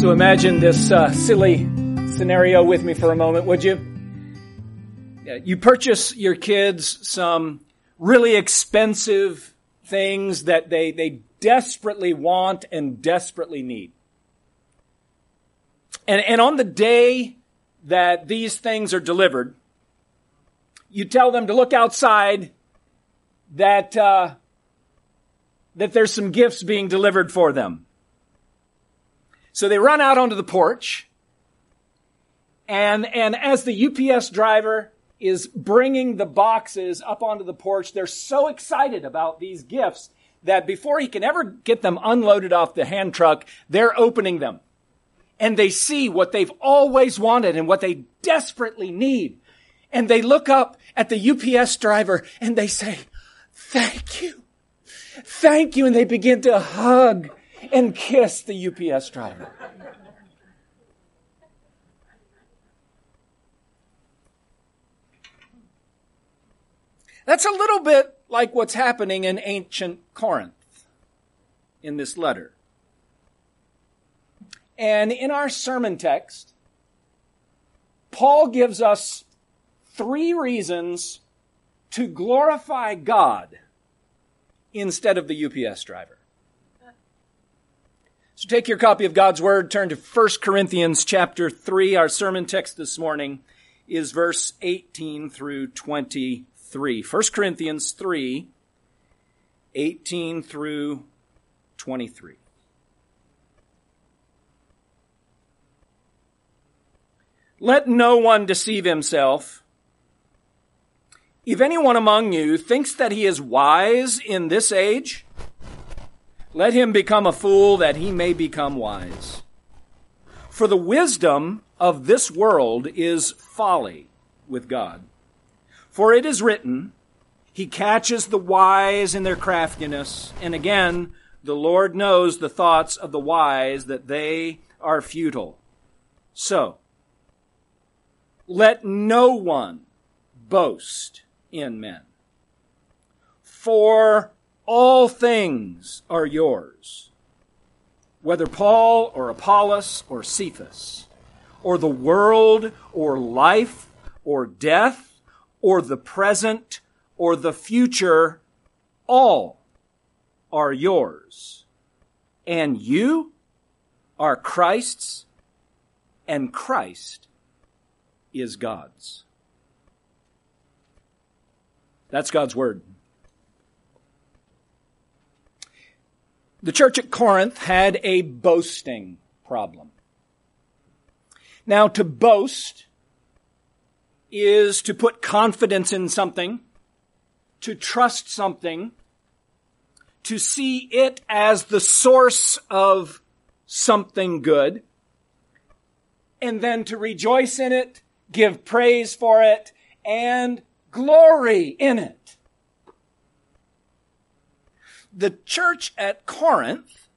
So imagine this uh, silly scenario with me for a moment, would you? You purchase your kids some really expensive things that they, they desperately want and desperately need. And, and on the day that these things are delivered, you tell them to look outside that, uh, that there's some gifts being delivered for them. So they run out onto the porch. And, and as the UPS driver is bringing the boxes up onto the porch, they're so excited about these gifts that before he can ever get them unloaded off the hand truck, they're opening them. And they see what they've always wanted and what they desperately need. And they look up at the UPS driver and they say, thank you. Thank you. And they begin to hug and kiss the UPS driver. That's a little bit like what's happening in ancient Corinth in this letter. And in our sermon text, Paul gives us three reasons to glorify God instead of the UPS driver. So take your copy of God's Word, turn to 1 Corinthians chapter 3. Our sermon text this morning is verse 18 through 23. 1 Corinthians 3, 18 through 23. Let no one deceive himself. If anyone among you thinks that he is wise in this age, let him become a fool that he may become wise. For the wisdom of this world is folly with God. For it is written, He catches the wise in their craftiness. And again, the Lord knows the thoughts of the wise that they are futile. So, let no one boast in men. For all things are yours. Whether Paul or Apollos or Cephas, or the world or life or death or the present or the future, all are yours. And you are Christ's, and Christ is God's. That's God's Word. The church at Corinth had a boasting problem. Now, to boast is to put confidence in something, to trust something, to see it as the source of something good, and then to rejoice in it, give praise for it, and glory in it the church at Corinth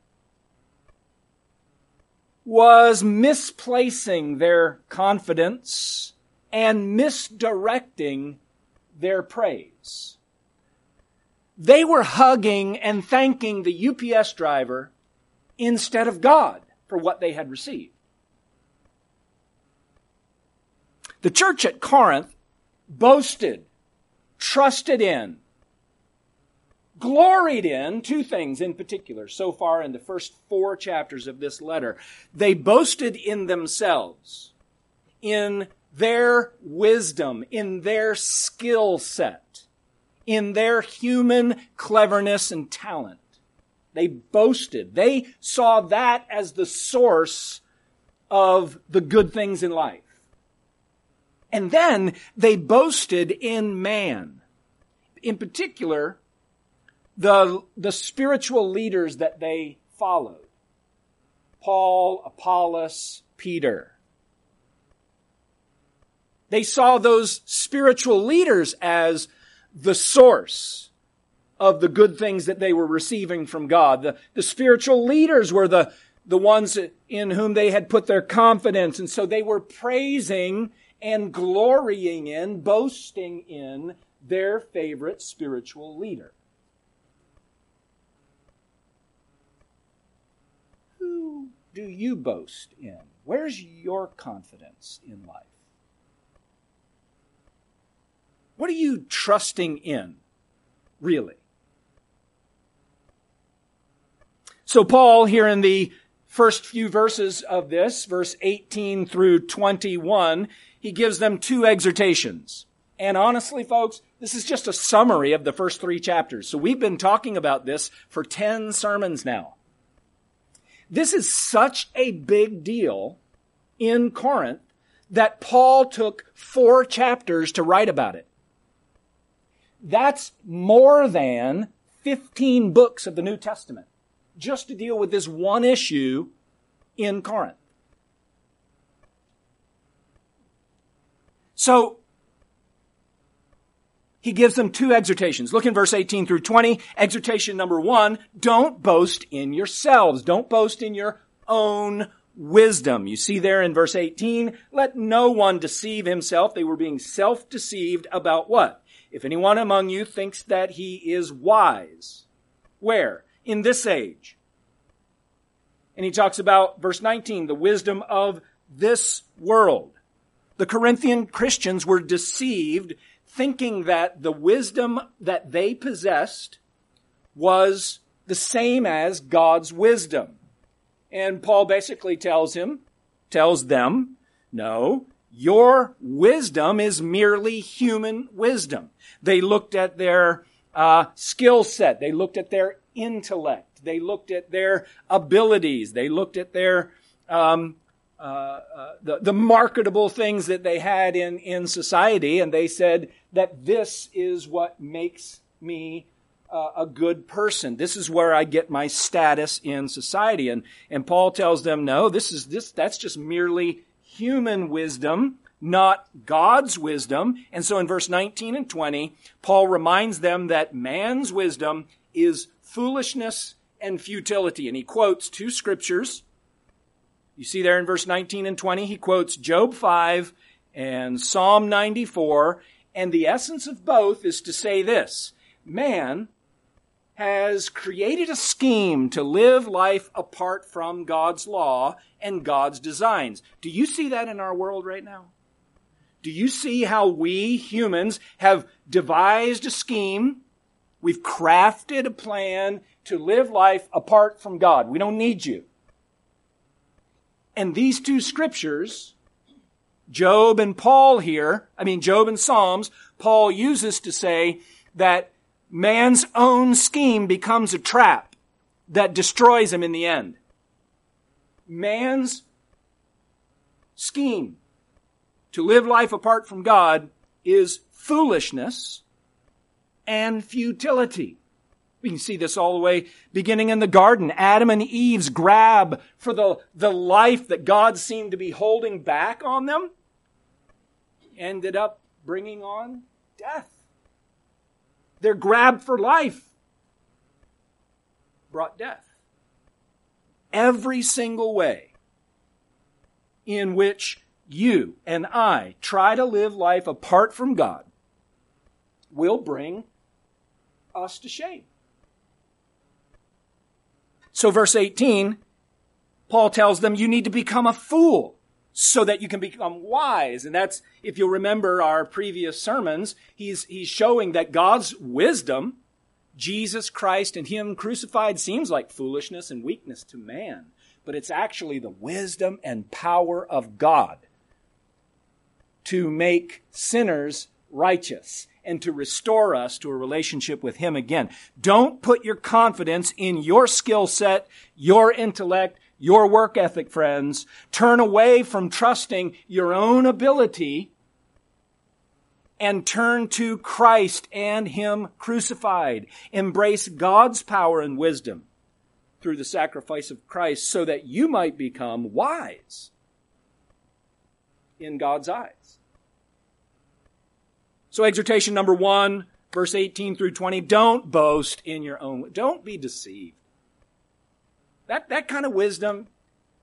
was misplacing their confidence and misdirecting their praise. They were hugging and thanking the UPS driver instead of God for what they had received. The church at Corinth boasted, trusted in, gloried in two things in particular so far in the first four chapters of this letter. They boasted in themselves, in their wisdom, in their skill set, in their human cleverness and talent. They boasted. They saw that as the source of the good things in life. And then they boasted in man. In particular, the, the spiritual leaders that they followed Paul, Apollos, Peter. They saw those spiritual leaders as the source of the good things that they were receiving from God. The, the spiritual leaders were the, the ones in whom they had put their confidence. And so they were praising and glorying in, boasting in their favorite spiritual leader. Do you boast in? Where's your confidence in life? What are you trusting in, really? So, Paul, here in the first few verses of this, verse 18 through 21, he gives them two exhortations. And honestly, folks, this is just a summary of the first three chapters. So we've been talking about this for 10 sermons now. This is such a big deal in Corinth that Paul took four chapters to write about it. That's more than 15 books of the New Testament just to deal with this one issue in Corinth. So, he gives them two exhortations. Look in verse 18 through 20. Exhortation number one, don't boast in yourselves. Don't boast in your own wisdom. You see there in verse 18, let no one deceive himself. They were being self-deceived about what? If anyone among you thinks that he is wise. Where? In this age. And he talks about verse 19, the wisdom of this world. The Corinthian Christians were deceived thinking that the wisdom that they possessed was the same as God's wisdom. And Paul basically tells him, tells them, no, your wisdom is merely human wisdom. They looked at their uh, skill set. They looked at their intellect. They looked at their abilities. They looked at their um, uh, uh, the, the marketable things that they had in, in society, and they said that this is what makes me uh, a good person. This is where I get my status in society. And, and Paul tells them, no, this is this, that's just merely human wisdom, not God's wisdom. And so in verse 19 and 20, Paul reminds them that man's wisdom is foolishness and futility. And he quotes two scriptures. You see there in verse 19 and 20, he quotes Job 5 and Psalm 94. And the essence of both is to say this man has created a scheme to live life apart from God's law and God's designs. Do you see that in our world right now? Do you see how we humans have devised a scheme? We've crafted a plan to live life apart from God. We don't need you. And these two scriptures, Job and Paul here, I mean, Job and Psalms, Paul uses to say that man's own scheme becomes a trap that destroys him in the end. Man's scheme to live life apart from God is foolishness and futility. We can see this all the way beginning in the garden. Adam and Eve's grab for the, the life that God seemed to be holding back on them ended up bringing on death. Their grab for life brought death. Every single way in which you and I try to live life apart from God will bring us to shame. So, verse 18, Paul tells them you need to become a fool so that you can become wise. And that's, if you'll remember our previous sermons, he's, he's showing that God's wisdom, Jesus Christ and Him crucified seems like foolishness and weakness to man, but it's actually the wisdom and power of God to make sinners righteous and to restore us to a relationship with Him again. Don't put your confidence in your skill set, your intellect, your work ethic, friends. Turn away from trusting your own ability and turn to Christ and Him crucified. Embrace God's power and wisdom through the sacrifice of Christ so that you might become wise in God's eyes. So exhortation number one, verse 18 through 20, don't boast in your own, don't be deceived. That, that kind of wisdom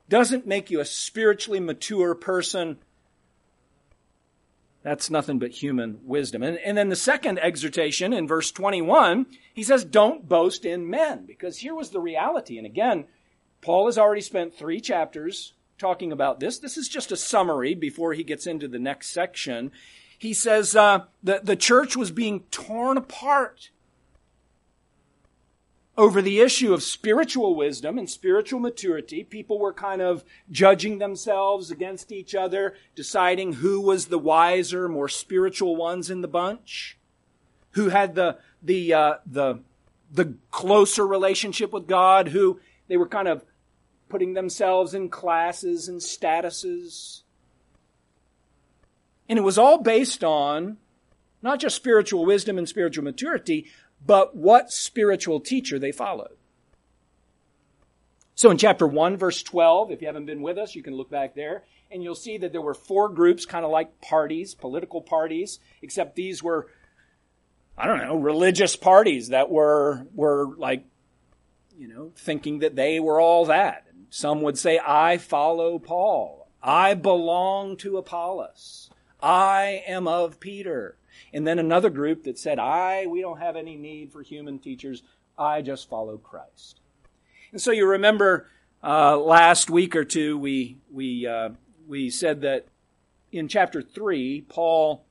doesn't make you a spiritually mature person. That's nothing but human wisdom. And, and then the second exhortation in verse 21, he says, don't boast in men. Because here was the reality. And again, Paul has already spent three chapters talking about this. This is just a summary before he gets into the next section. He says uh, the, the church was being torn apart over the issue of spiritual wisdom and spiritual maturity. People were kind of judging themselves against each other, deciding who was the wiser, more spiritual ones in the bunch, who had the the uh, the the closer relationship with God, who they were kind of putting themselves in classes and statuses. And it was all based on not just spiritual wisdom and spiritual maturity, but what spiritual teacher they followed. So in chapter 1, verse 12, if you haven't been with us, you can look back there, and you'll see that there were four groups, kind of like parties, political parties, except these were, I don't know, religious parties that were, were like, you know, thinking that they were all that. Some would say, I follow Paul. I belong to Apollos. I am of Peter. And then another group that said, I, we don't have any need for human teachers. I just follow Christ. And so you remember uh, last week or two, we, we, uh, we said that in chapter 3, Paul,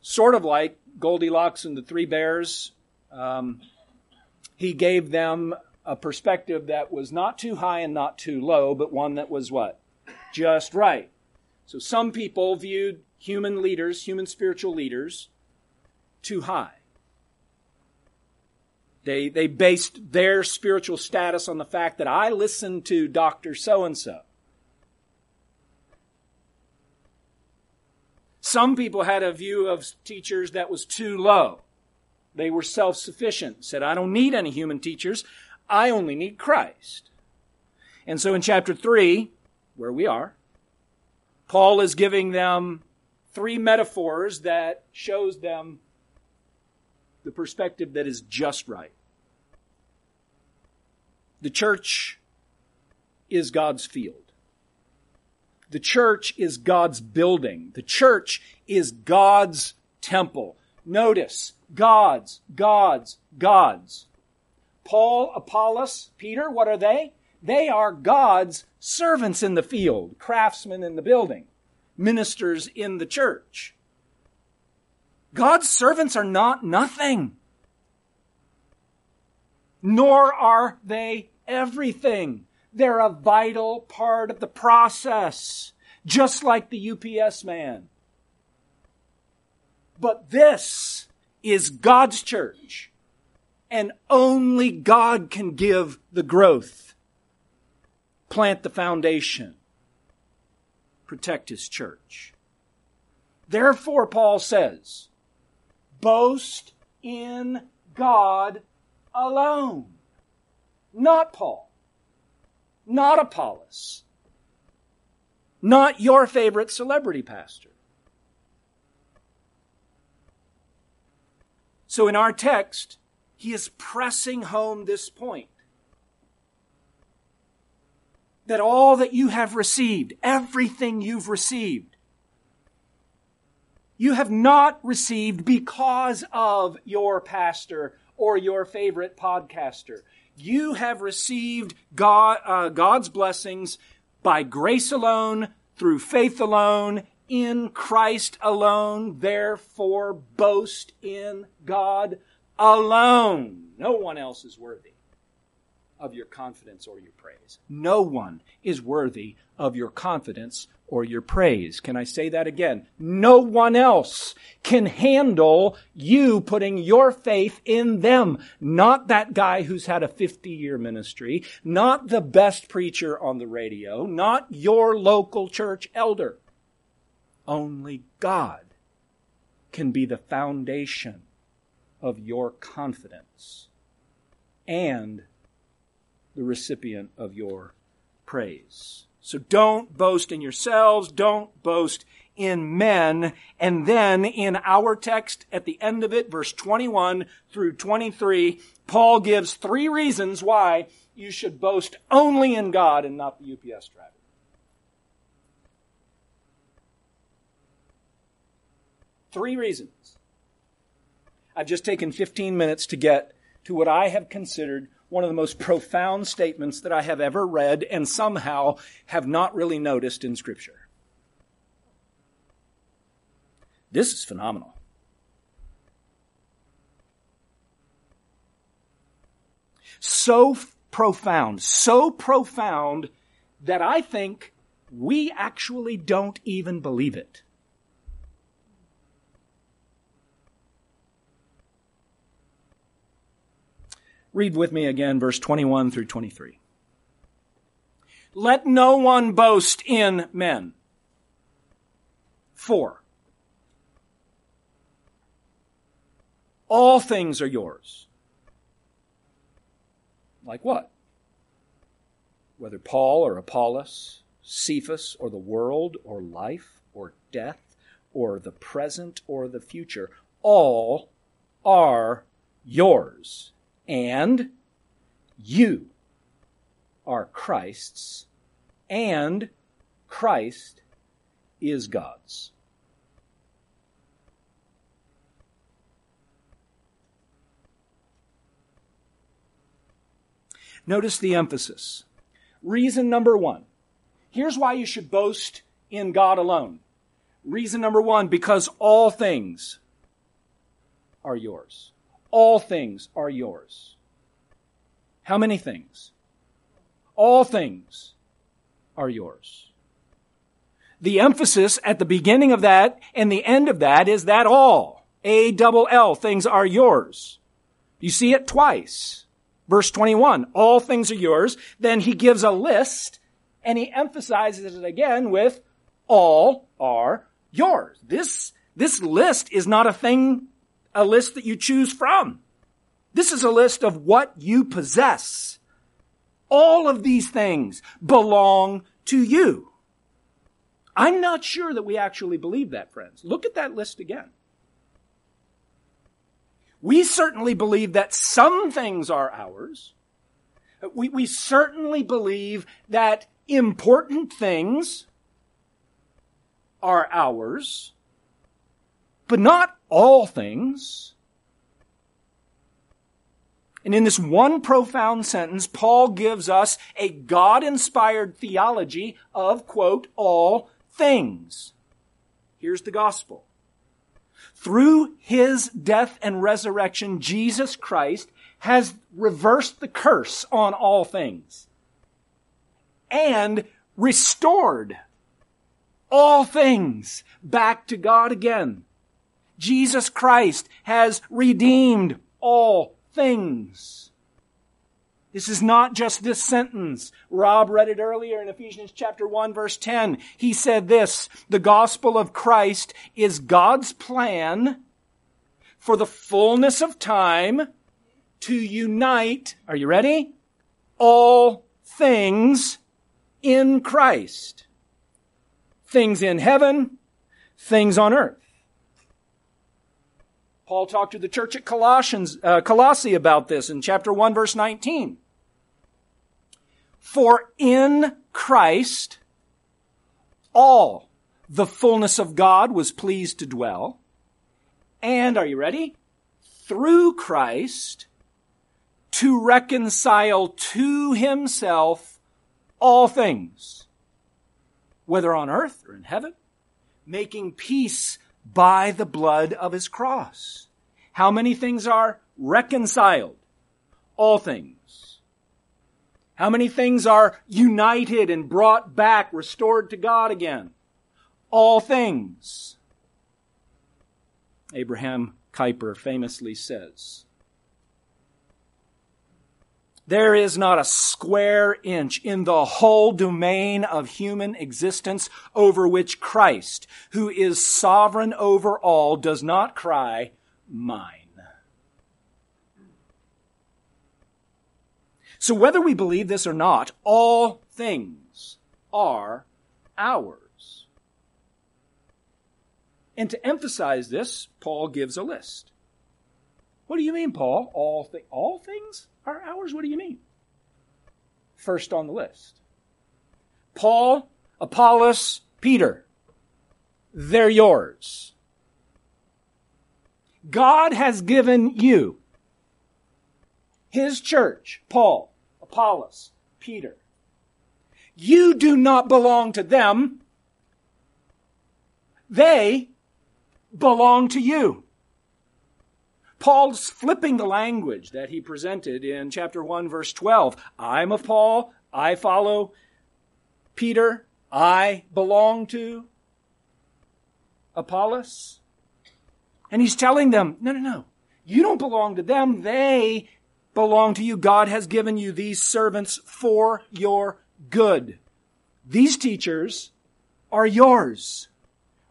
sort of like Goldilocks and the Three Bears, um, he gave them a perspective that was not too high and not too low, but one that was what? Just right. So some people viewed human leaders, human spiritual leaders, too high. They, they based their spiritual status on the fact that I listened to Dr. So and so. Some people had a view of teachers that was too low. They were self sufficient, said, I don't need any human teachers. I only need Christ. And so in chapter 3, where we are, Paul is giving them three metaphors that shows them the perspective that is just right. The church is God's field. The church is God's building. The church is God's temple. Notice, God's, God's, God's. Paul, Apollos, Peter, what are they? They are God's servants in the field, craftsmen in the building ministers in the church. God's servants are not nothing, nor are they everything. They're a vital part of the process, just like the UPS man. But this is God's church, and only God can give the growth, plant the foundation protect his church. Therefore, Paul says, boast in God alone. Not Paul. Not Apollos. Not your favorite celebrity pastor. So in our text, he is pressing home this point that all that you have received, everything you've received, you have not received because of your pastor or your favorite podcaster. You have received God, uh, God's blessings by grace alone, through faith alone, in Christ alone. Therefore, boast in God alone. No one else is worthy of your confidence or your praise. No one is worthy of your confidence or your praise. Can I say that again? No one else can handle you putting your faith in them. Not that guy who's had a 50 year ministry, not the best preacher on the radio, not your local church elder. Only God can be the foundation of your confidence and the recipient of your praise. So don't boast in yourselves, don't boast in men. And then in our text at the end of it, verse 21 through 23, Paul gives three reasons why you should boast only in God and not the UPS driver. Three reasons. I've just taken 15 minutes to get to what I have considered one of the most profound statements that I have ever read and somehow have not really noticed in Scripture. This is phenomenal. So profound, so profound that I think we actually don't even believe it. Read with me again, verse 21 through 23. Let no one boast in men. For. all things are yours. Like what? Whether Paul or Apollos, Cephas or the world or life or death or the present or the future, all are yours and you are Christ's, and Christ is God's. Notice the emphasis. Reason number one. Here's why you should boast in God alone. Reason number one, because all things are yours. All things are yours. How many things? All things are yours. The emphasis at the beginning of that and the end of that is that all. A double L, things are yours. You see it twice. Verse 21, all things are yours. Then he gives a list and he emphasizes it again with all are yours. This, this list is not a thing a list that you choose from. This is a list of what you possess. All of these things belong to you. I'm not sure that we actually believe that, friends. Look at that list again. We certainly believe that some things are ours. We, we certainly believe that important things are ours but not all things. And in this one profound sentence, Paul gives us a God inspired theology of, quote, all things. Here's the gospel. Through his death and resurrection, Jesus Christ has reversed the curse on all things and restored all things back to God again. Jesus Christ has redeemed all things. This is not just this sentence. Rob read it earlier in Ephesians chapter 1 verse 10. He said this, the gospel of Christ is God's plan for the fullness of time to unite, are you ready? All things in Christ. Things in heaven, things on earth. Paul talked to the church at Colossians, uh, Colossae about this in chapter 1 verse 19. For in Christ, all the fullness of God was pleased to dwell. And are you ready? Through Christ to reconcile to himself all things, whether on earth or in heaven, making peace by the blood of his cross. How many things are reconciled? All things. How many things are united and brought back, restored to God again? All things. Abraham Kuyper famously says, there is not a square inch in the whole domain of human existence over which Christ, who is sovereign over all, does not cry, mine. So whether we believe this or not, all things are ours. And to emphasize this, Paul gives a list. What do you mean, Paul? All, th- all things? Are ours. What do you mean? First on the list. Paul, Apollos, Peter. They're yours. God has given you his church, Paul, Apollos, Peter. You do not belong to them. They belong to you. Paul's flipping the language that he presented in chapter 1 verse 12. I'm of Paul. I follow Peter. I belong to Apollos. And he's telling them, no, no, no. You don't belong to them. They belong to you. God has given you these servants for your good. These teachers are yours.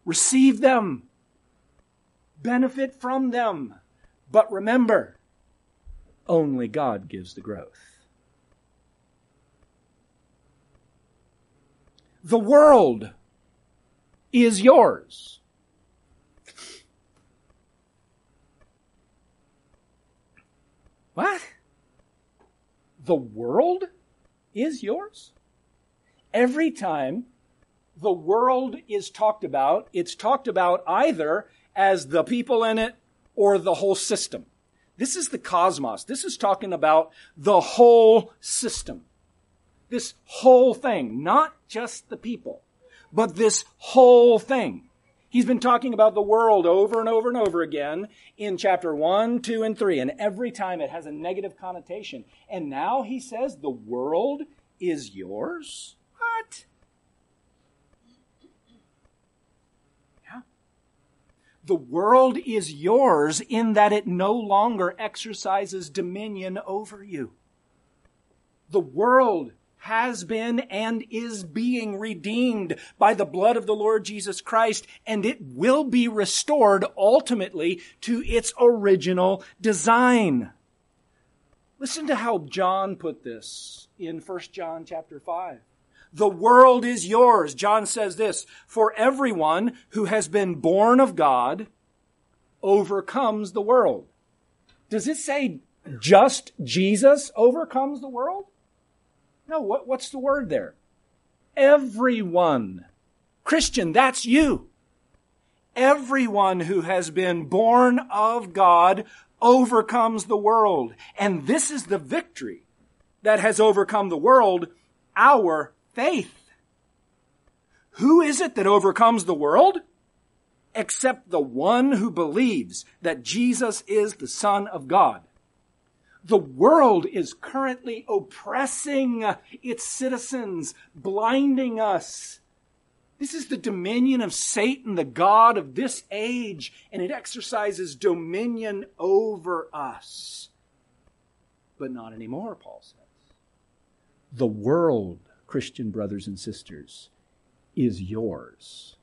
Receive them. Benefit from them. But remember, only God gives the growth. The world is yours. What? The world is yours? Every time the world is talked about, it's talked about either as the people in it or the whole system. This is the cosmos. This is talking about the whole system. This whole thing, not just the people, but this whole thing. He's been talking about the world over and over and over again in chapter 1, 2, and 3, and every time it has a negative connotation. And now he says the world is yours? What? The world is yours in that it no longer exercises dominion over you. The world has been and is being redeemed by the blood of the Lord Jesus Christ, and it will be restored ultimately to its original design. Listen to how John put this in 1 John chapter 5. The world is yours. John says this, for everyone who has been born of God overcomes the world. Does it say just Jesus overcomes the world? No, what, what's the word there? Everyone. Christian, that's you. Everyone who has been born of God overcomes the world. And this is the victory that has overcome the world, our faith. Who is it that overcomes the world? Except the one who believes that Jesus is the Son of God. The world is currently oppressing its citizens, blinding us. This is the dominion of Satan, the God of this age, and it exercises dominion over us. But not anymore, Paul says. The world Christian brothers and sisters, is yours.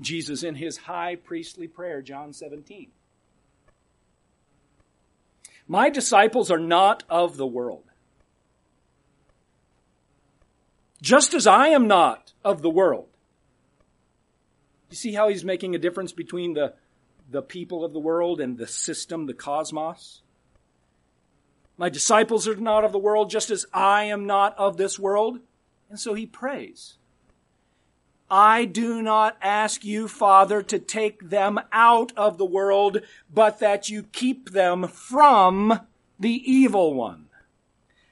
Jesus in his high priestly prayer, John 17. My disciples are not of the world. Just as I am not of the world. You see how he's making a difference between the, the people of the world and the system, the cosmos? My disciples are not of the world, just as I am not of this world. And so he prays. I do not ask you, Father, to take them out of the world, but that you keep them from the evil one.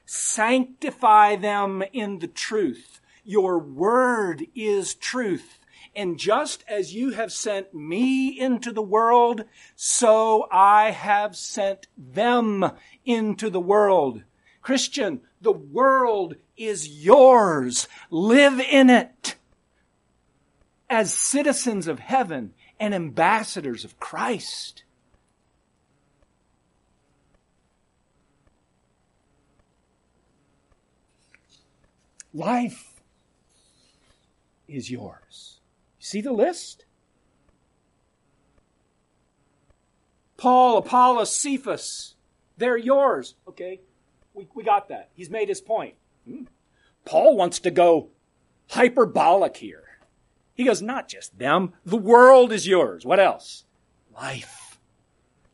Sanctify them in the truth. Your word is truth. And just as you have sent me into the world, so I have sent them into the world. Christian, the world is yours. Live in it as citizens of heaven and ambassadors of Christ. Life is yours. See the list? Paul, Apollos, Cephas, they're yours. Okay, we, we got that. He's made his point. Hmm. Paul wants to go hyperbolic here. He goes, not just them, the world is yours. What else? Life.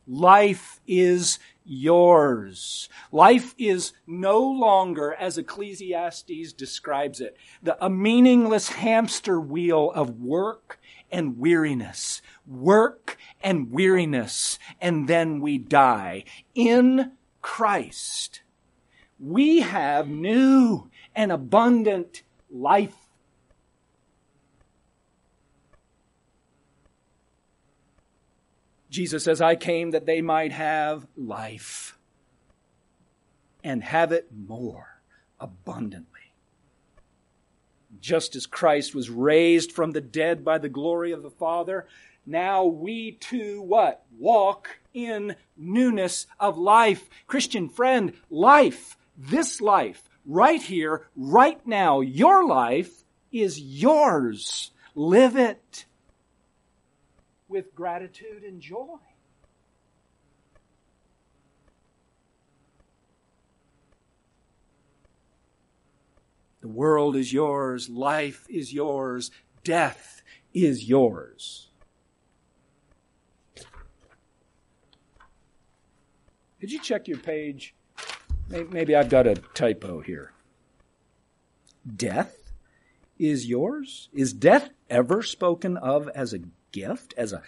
Life is yours. Life is no longer, as Ecclesiastes describes it, the, a meaningless hamster wheel of work and weariness, work and weariness, and then we die. In Christ, we have new and abundant life. Jesus says, I came that they might have life and have it more abundantly. Just as Christ was raised from the dead by the glory of the Father, now we too what? Walk in newness of life. Christian friend, life, this life, right here, right now, your life is yours. Live it with gratitude and joy. The world is yours, life is yours, death is yours. Did you check your page? Maybe I've got a typo here. Death is yours? Is death ever spoken of as a gift? As a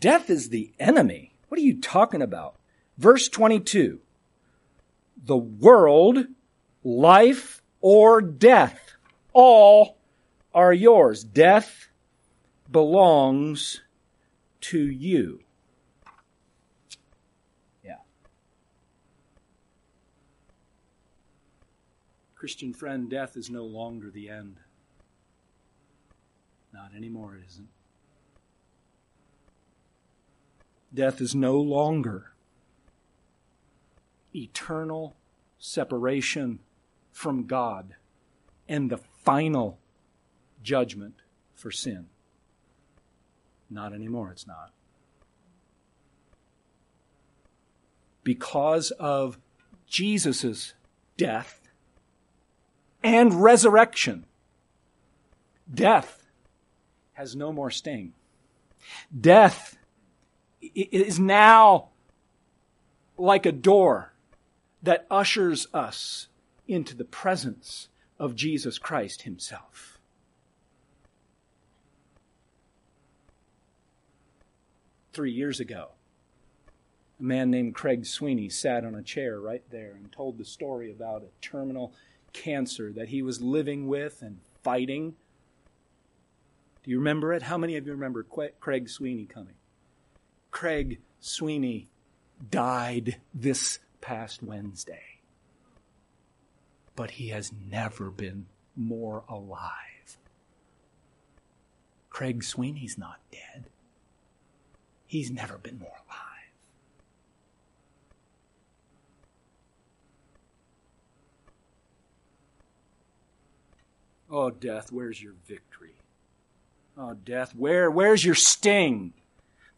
death is the enemy. What are you talking about? Verse 22. The world, life, or death, all are yours. Death belongs to you. Yeah. Christian friend, death is no longer the end. Not anymore, it isn't. Death is no longer eternal separation from God and the final judgment for sin. Not anymore, it's not. Because of Jesus' death and resurrection. Death has no more sting. Death is now like a door that ushers us into the presence of Jesus Christ Himself. Three years ago, a man named Craig Sweeney sat on a chair right there and told the story about a terminal cancer that he was living with and fighting. Do you remember it? How many of you remember Craig Sweeney coming? Craig Sweeney died this past Wednesday. But he has never been more alive. Craig Sweeney's not dead. He's never been more alive. Oh, death, where's your victory? Oh, death, where, where's your sting?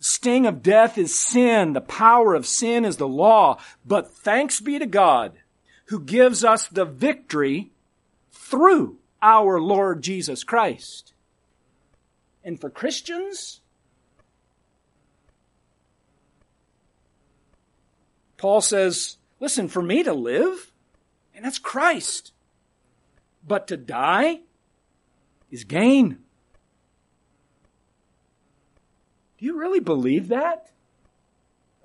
Sting of death is sin. The power of sin is the law. But thanks be to God who gives us the victory through our Lord Jesus Christ. And for Christians, Paul says, listen, for me to live, and that's Christ. But to die is gain. Do you really believe that?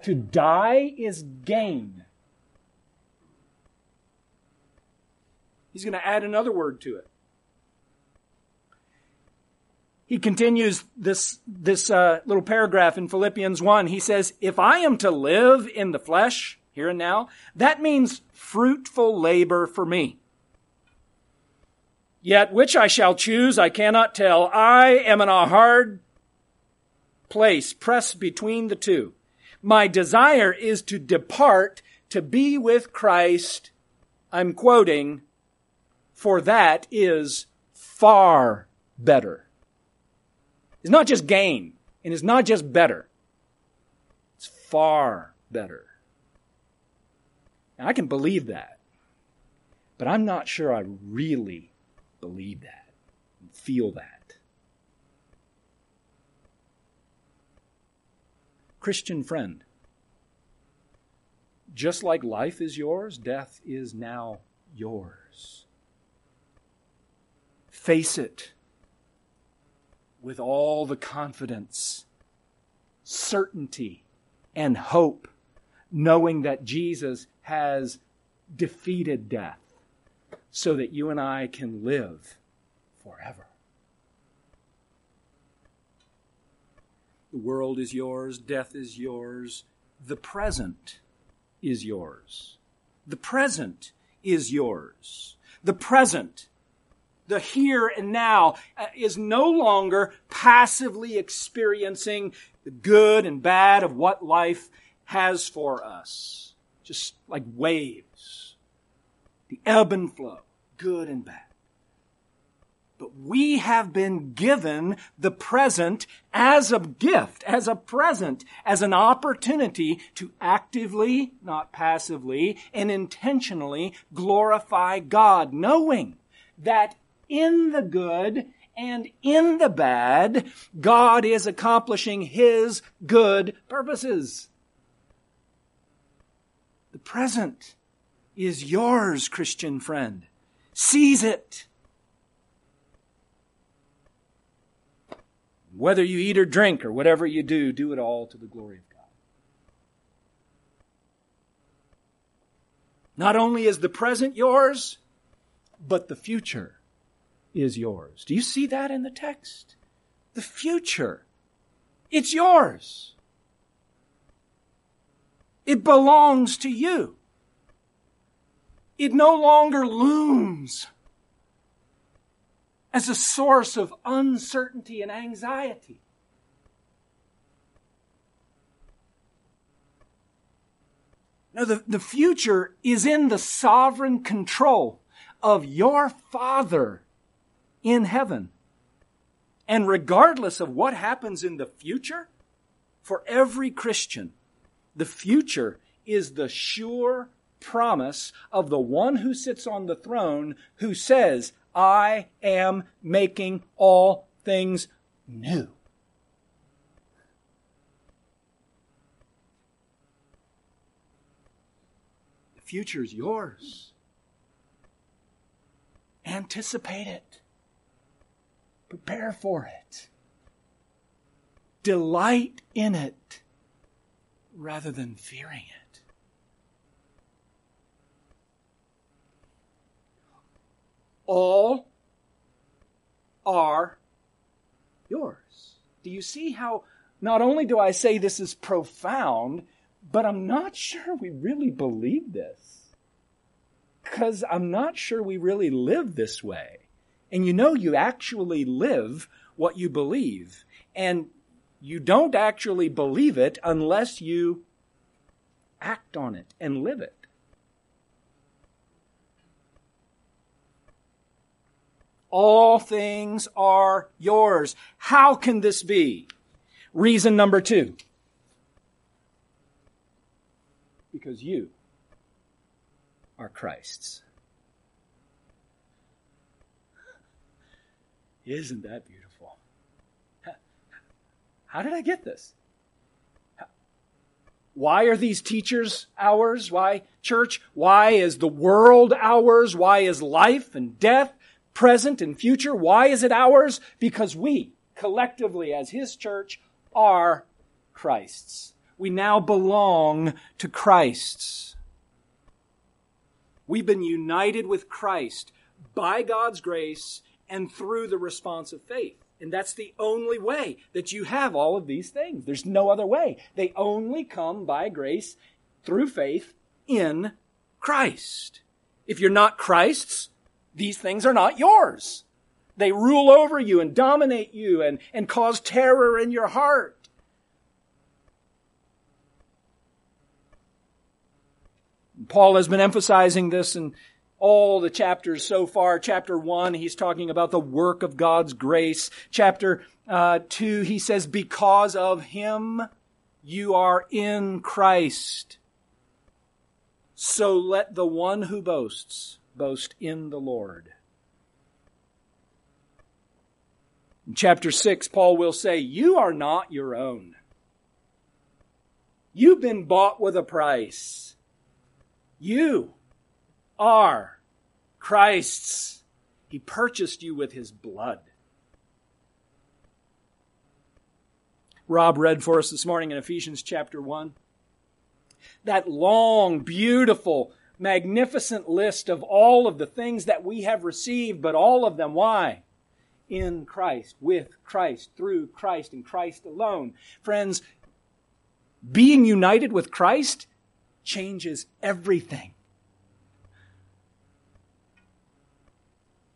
To die is gain. He's going to add another word to it. He continues this, this uh, little paragraph in Philippians 1. He says, If I am to live in the flesh, here and now, that means fruitful labor for me. Yet which I shall choose, I cannot tell. I am in a hard place, pressed between the two. My desire is to depart to be with Christ. I'm quoting, for that is far better. It's not just gain, and it's not just better. It's far better. Now, I can believe that, but I'm not sure I really believe that and feel that. Christian friend, just like life is yours, death is now yours. Face it. with all the confidence, certainty, and hope, knowing that Jesus has defeated death so that you and I can live forever. The world is yours, death is yours, the present is yours. The present is yours. The present, the here and now, uh, is no longer passively experiencing the good and bad of what life has for us. Just like waves. The ebb and flow, good and bad. But we have been given the present as a gift, as a present, as an opportunity to actively, not passively, and intentionally glorify God, knowing that in the good and in the bad, God is accomplishing His good purposes. The present is yours, Christian friend. Seize it. Whether you eat or drink or whatever you do, do it all to the glory of God. Not only is the present yours, but the future is yours. Do you see that in the text? The future. It's yours. It belongs to you. It no longer looms as a source of uncertainty and anxiety. No, the, the future is in the sovereign control of your Father in heaven. And regardless of what happens in the future, for every Christian, the future is the sure promise of the one who sits on the throne who says, I am making all things new. The future is yours. Anticipate it. Prepare for it. Delight in it rather than fearing it. All are yours. Do you see how not only do I say this is profound, but I'm not sure we really believe this. Because I'm not sure we really live this way. And you know, you actually live what you believe. And you don't actually believe it unless you act on it and live it. All things are yours. How can this be? Reason number two. Because you are Christ's. Isn't that beautiful? How did I get this? Why are these teachers ours? Why church? Why is the world ours? Why is life and death present and future. Why is it ours? Because we, collectively as His church, are Christ's. We now belong to Christ's. We've been united with Christ by God's grace and through the response of faith. And that's the only way that you have all of these things. There's no other way. They only come by grace through faith in Christ. If you're not Christ's, these things are not yours. They rule over you and dominate you and, and cause terror in your heart. Paul has been emphasizing this in all the chapters so far. Chapter 1, he's talking about the work of God's grace. Chapter uh, 2, he says, Because of him you are in Christ. So let the one who boasts boast in the Lord. In chapter 6, Paul will say, You are not your own. You've been bought with a price. You are Christ's. He purchased you with his blood. Rob read for us this morning in Ephesians chapter 1. That long, beautiful, magnificent list of all of the things that we have received, but all of them, why? In Christ, with Christ, through Christ, and Christ alone. Friends, being united with Christ changes everything.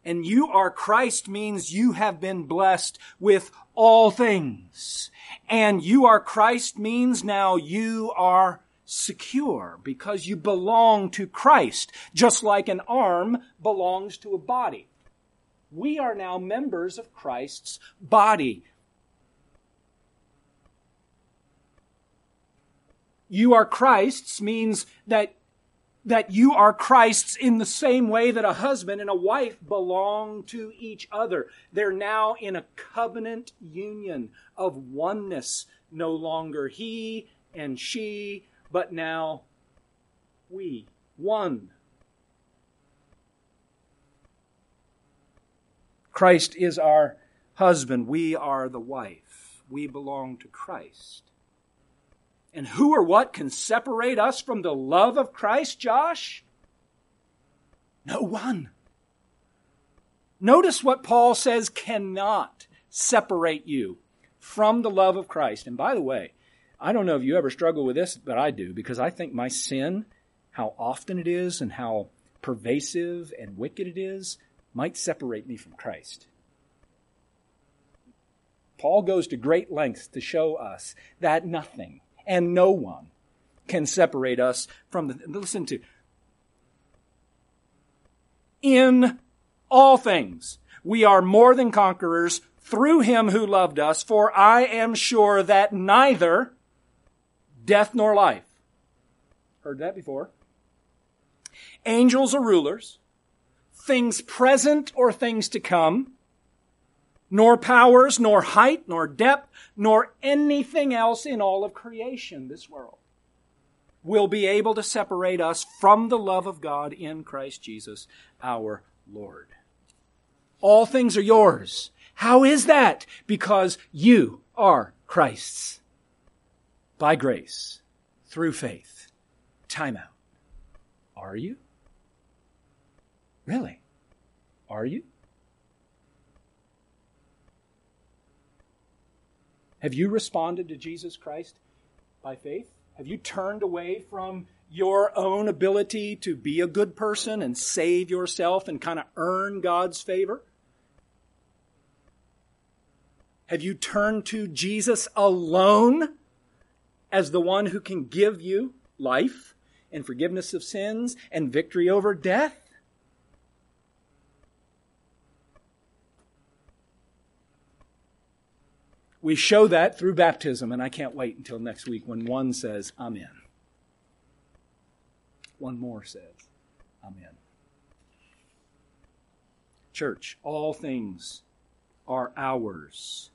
And you are Christ means you have been blessed with all things. And you are Christ means now you are secure because you belong to Christ, just like an arm belongs to a body. We are now members of Christ's body. You are Christ's means that that you are Christ's in the same way that a husband and a wife belong to each other. They're now in a covenant union of oneness. No longer he and she, but now we. One. Christ is our husband. We are the wife. We belong to Christ. And who or what can separate us from the love of Christ, Josh? No one. Notice what Paul says cannot separate you from the love of Christ. And by the way, I don't know if you ever struggle with this, but I do because I think my sin, how often it is and how pervasive and wicked it is, might separate me from Christ. Paul goes to great lengths to show us that nothing, and no one can separate us from the. Listen to. In all things, we are more than conquerors through him who loved us, for I am sure that neither death nor life. Heard that before. Angels or rulers, things present or things to come, nor powers, nor height, nor depth, nor anything else in all of creation, this world, will be able to separate us from the love of God in Christ Jesus our Lord. All things are yours. How is that? Because you are Christ's. By grace, through faith. Time out. Are you? Really? Are you? Have you responded to Jesus Christ by faith? Have you turned away from your own ability to be a good person and save yourself and kind of earn God's favor? Have you turned to Jesus alone as the one who can give you life and forgiveness of sins and victory over death? We show that through baptism, and I can't wait until next week when one says, I'm. One more says, I'm. Church, all things are ours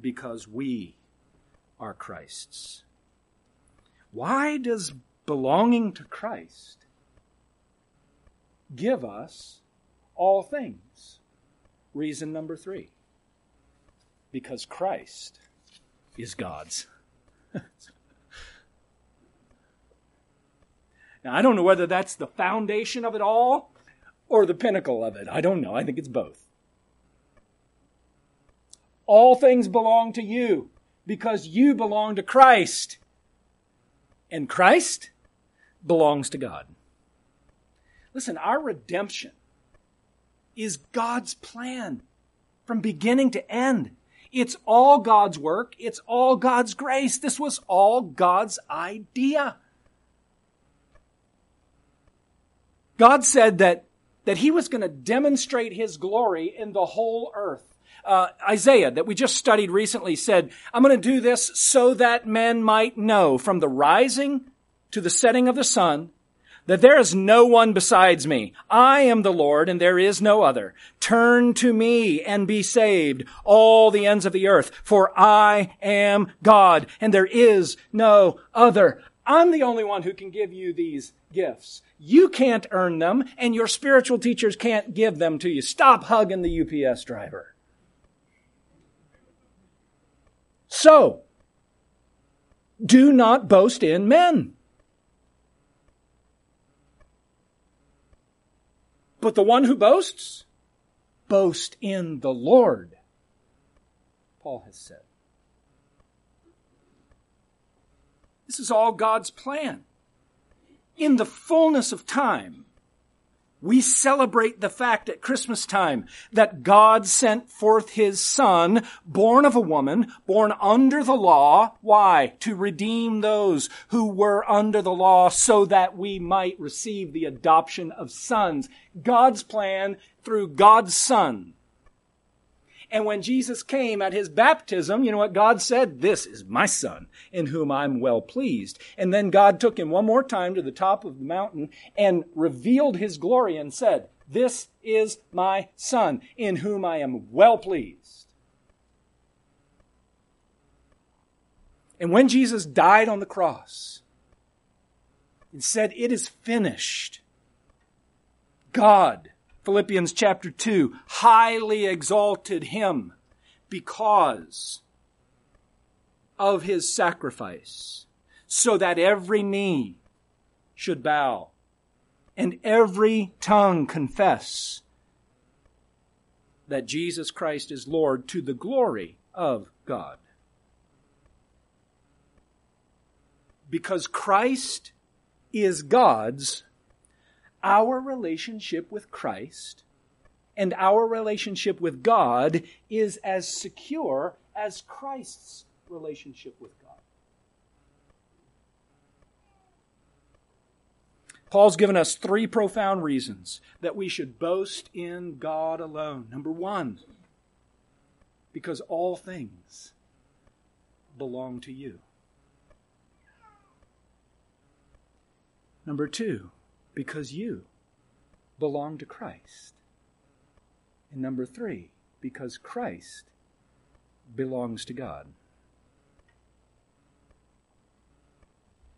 because we are Christ's. Why does belonging to Christ give us all things? Reason number three because Christ is God's. now, I don't know whether that's the foundation of it all or the pinnacle of it. I don't know. I think it's both. All things belong to you because you belong to Christ. And Christ belongs to God. Listen, our redemption is God's plan from beginning to end. It's all God's work. It's all God's grace. This was all God's idea. God said that, that He was going to demonstrate His glory in the whole earth. Uh, Isaiah, that we just studied recently, said, I'm going to do this so that men might know from the rising to the setting of the sun that there is no one besides me. I am the Lord and there is no other. Turn to me and be saved, all the ends of the earth, for I am God and there is no other. I'm the only one who can give you these gifts. You can't earn them and your spiritual teachers can't give them to you. Stop hugging the UPS driver. So, do not boast in men. But the one who boasts, boast in the Lord, Paul has said. This is all God's plan. In the fullness of time, we celebrate the fact at Christmas time that God sent forth his son, born of a woman, born under the law. Why? To redeem those who were under the law so that we might receive the adoption of sons. God's plan through God's son and when Jesus came at his baptism, you know what God said? This is my son in whom I'm well pleased. And then God took him one more time to the top of the mountain and revealed his glory and said, this is my son in whom I am well pleased. And when Jesus died on the cross, and said, it is finished. God Philippians chapter 2, highly exalted him because of his sacrifice, so that every knee should bow and every tongue confess that Jesus Christ is Lord to the glory of God. Because Christ is God's our relationship with Christ and our relationship with God is as secure as Christ's relationship with God. Paul's given us three profound reasons that we should boast in God alone. Number one, because all things belong to you. Number two, because you belong to Christ. And number three, because Christ belongs to God.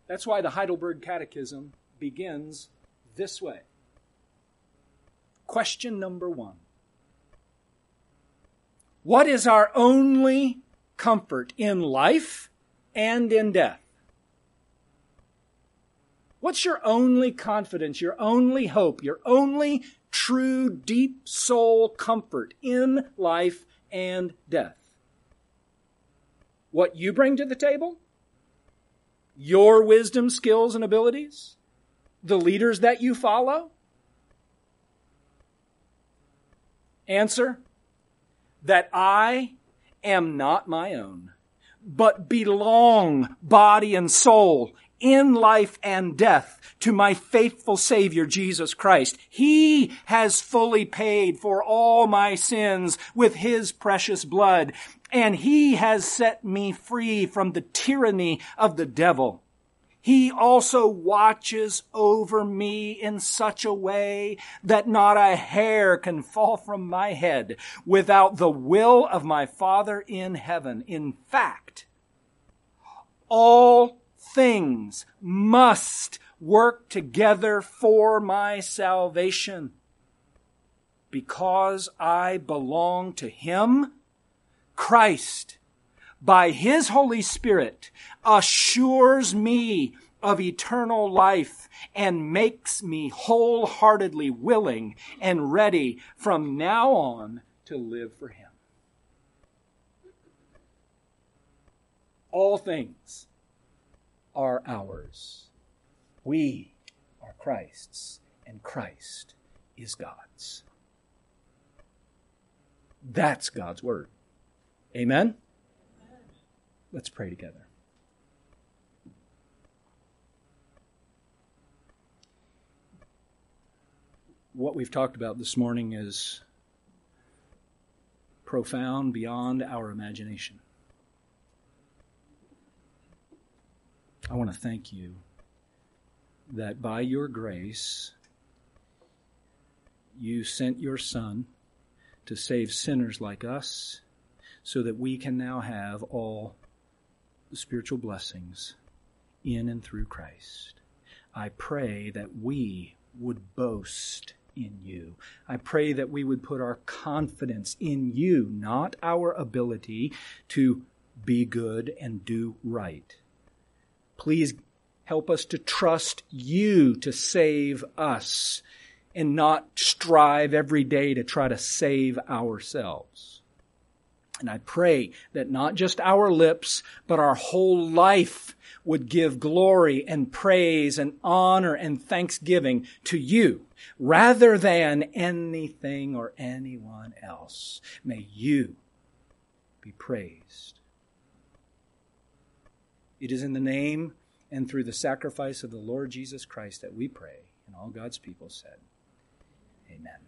That's why the Heidelberg Catechism begins this way. Question number one What is our only comfort in life and in death? What's your only confidence, your only hope, your only true deep soul comfort in life and death? What you bring to the table? Your wisdom, skills, and abilities? The leaders that you follow? Answer that I am not my own, but belong body and soul in life and death to my faithful Savior, Jesus Christ. He has fully paid for all my sins with His precious blood, and He has set me free from the tyranny of the devil. He also watches over me in such a way that not a hair can fall from my head without the will of my Father in heaven. In fact, all things must work together for my salvation. Because I belong to Him, Christ, by His Holy Spirit, assures me of eternal life and makes me wholeheartedly willing and ready from now on to live for Him. All things are ours. We are Christ's, and Christ is God's. That's God's Word. Amen? Let's pray together. What we've talked about this morning is profound beyond our imagination. I want to thank you that by your grace, you sent your Son to save sinners like us so that we can now have all the spiritual blessings in and through Christ. I pray that we would boast in you. I pray that we would put our confidence in you, not our ability to be good, and do right. Please help us to trust you to save us and not strive every day to try to save ourselves. And I pray that not just our lips, but our whole life would give glory and praise and honor and thanksgiving to you rather than anything or anyone else. May you be praised. It is in the name and through the sacrifice of the Lord Jesus Christ that we pray. And all God's people said, Amen.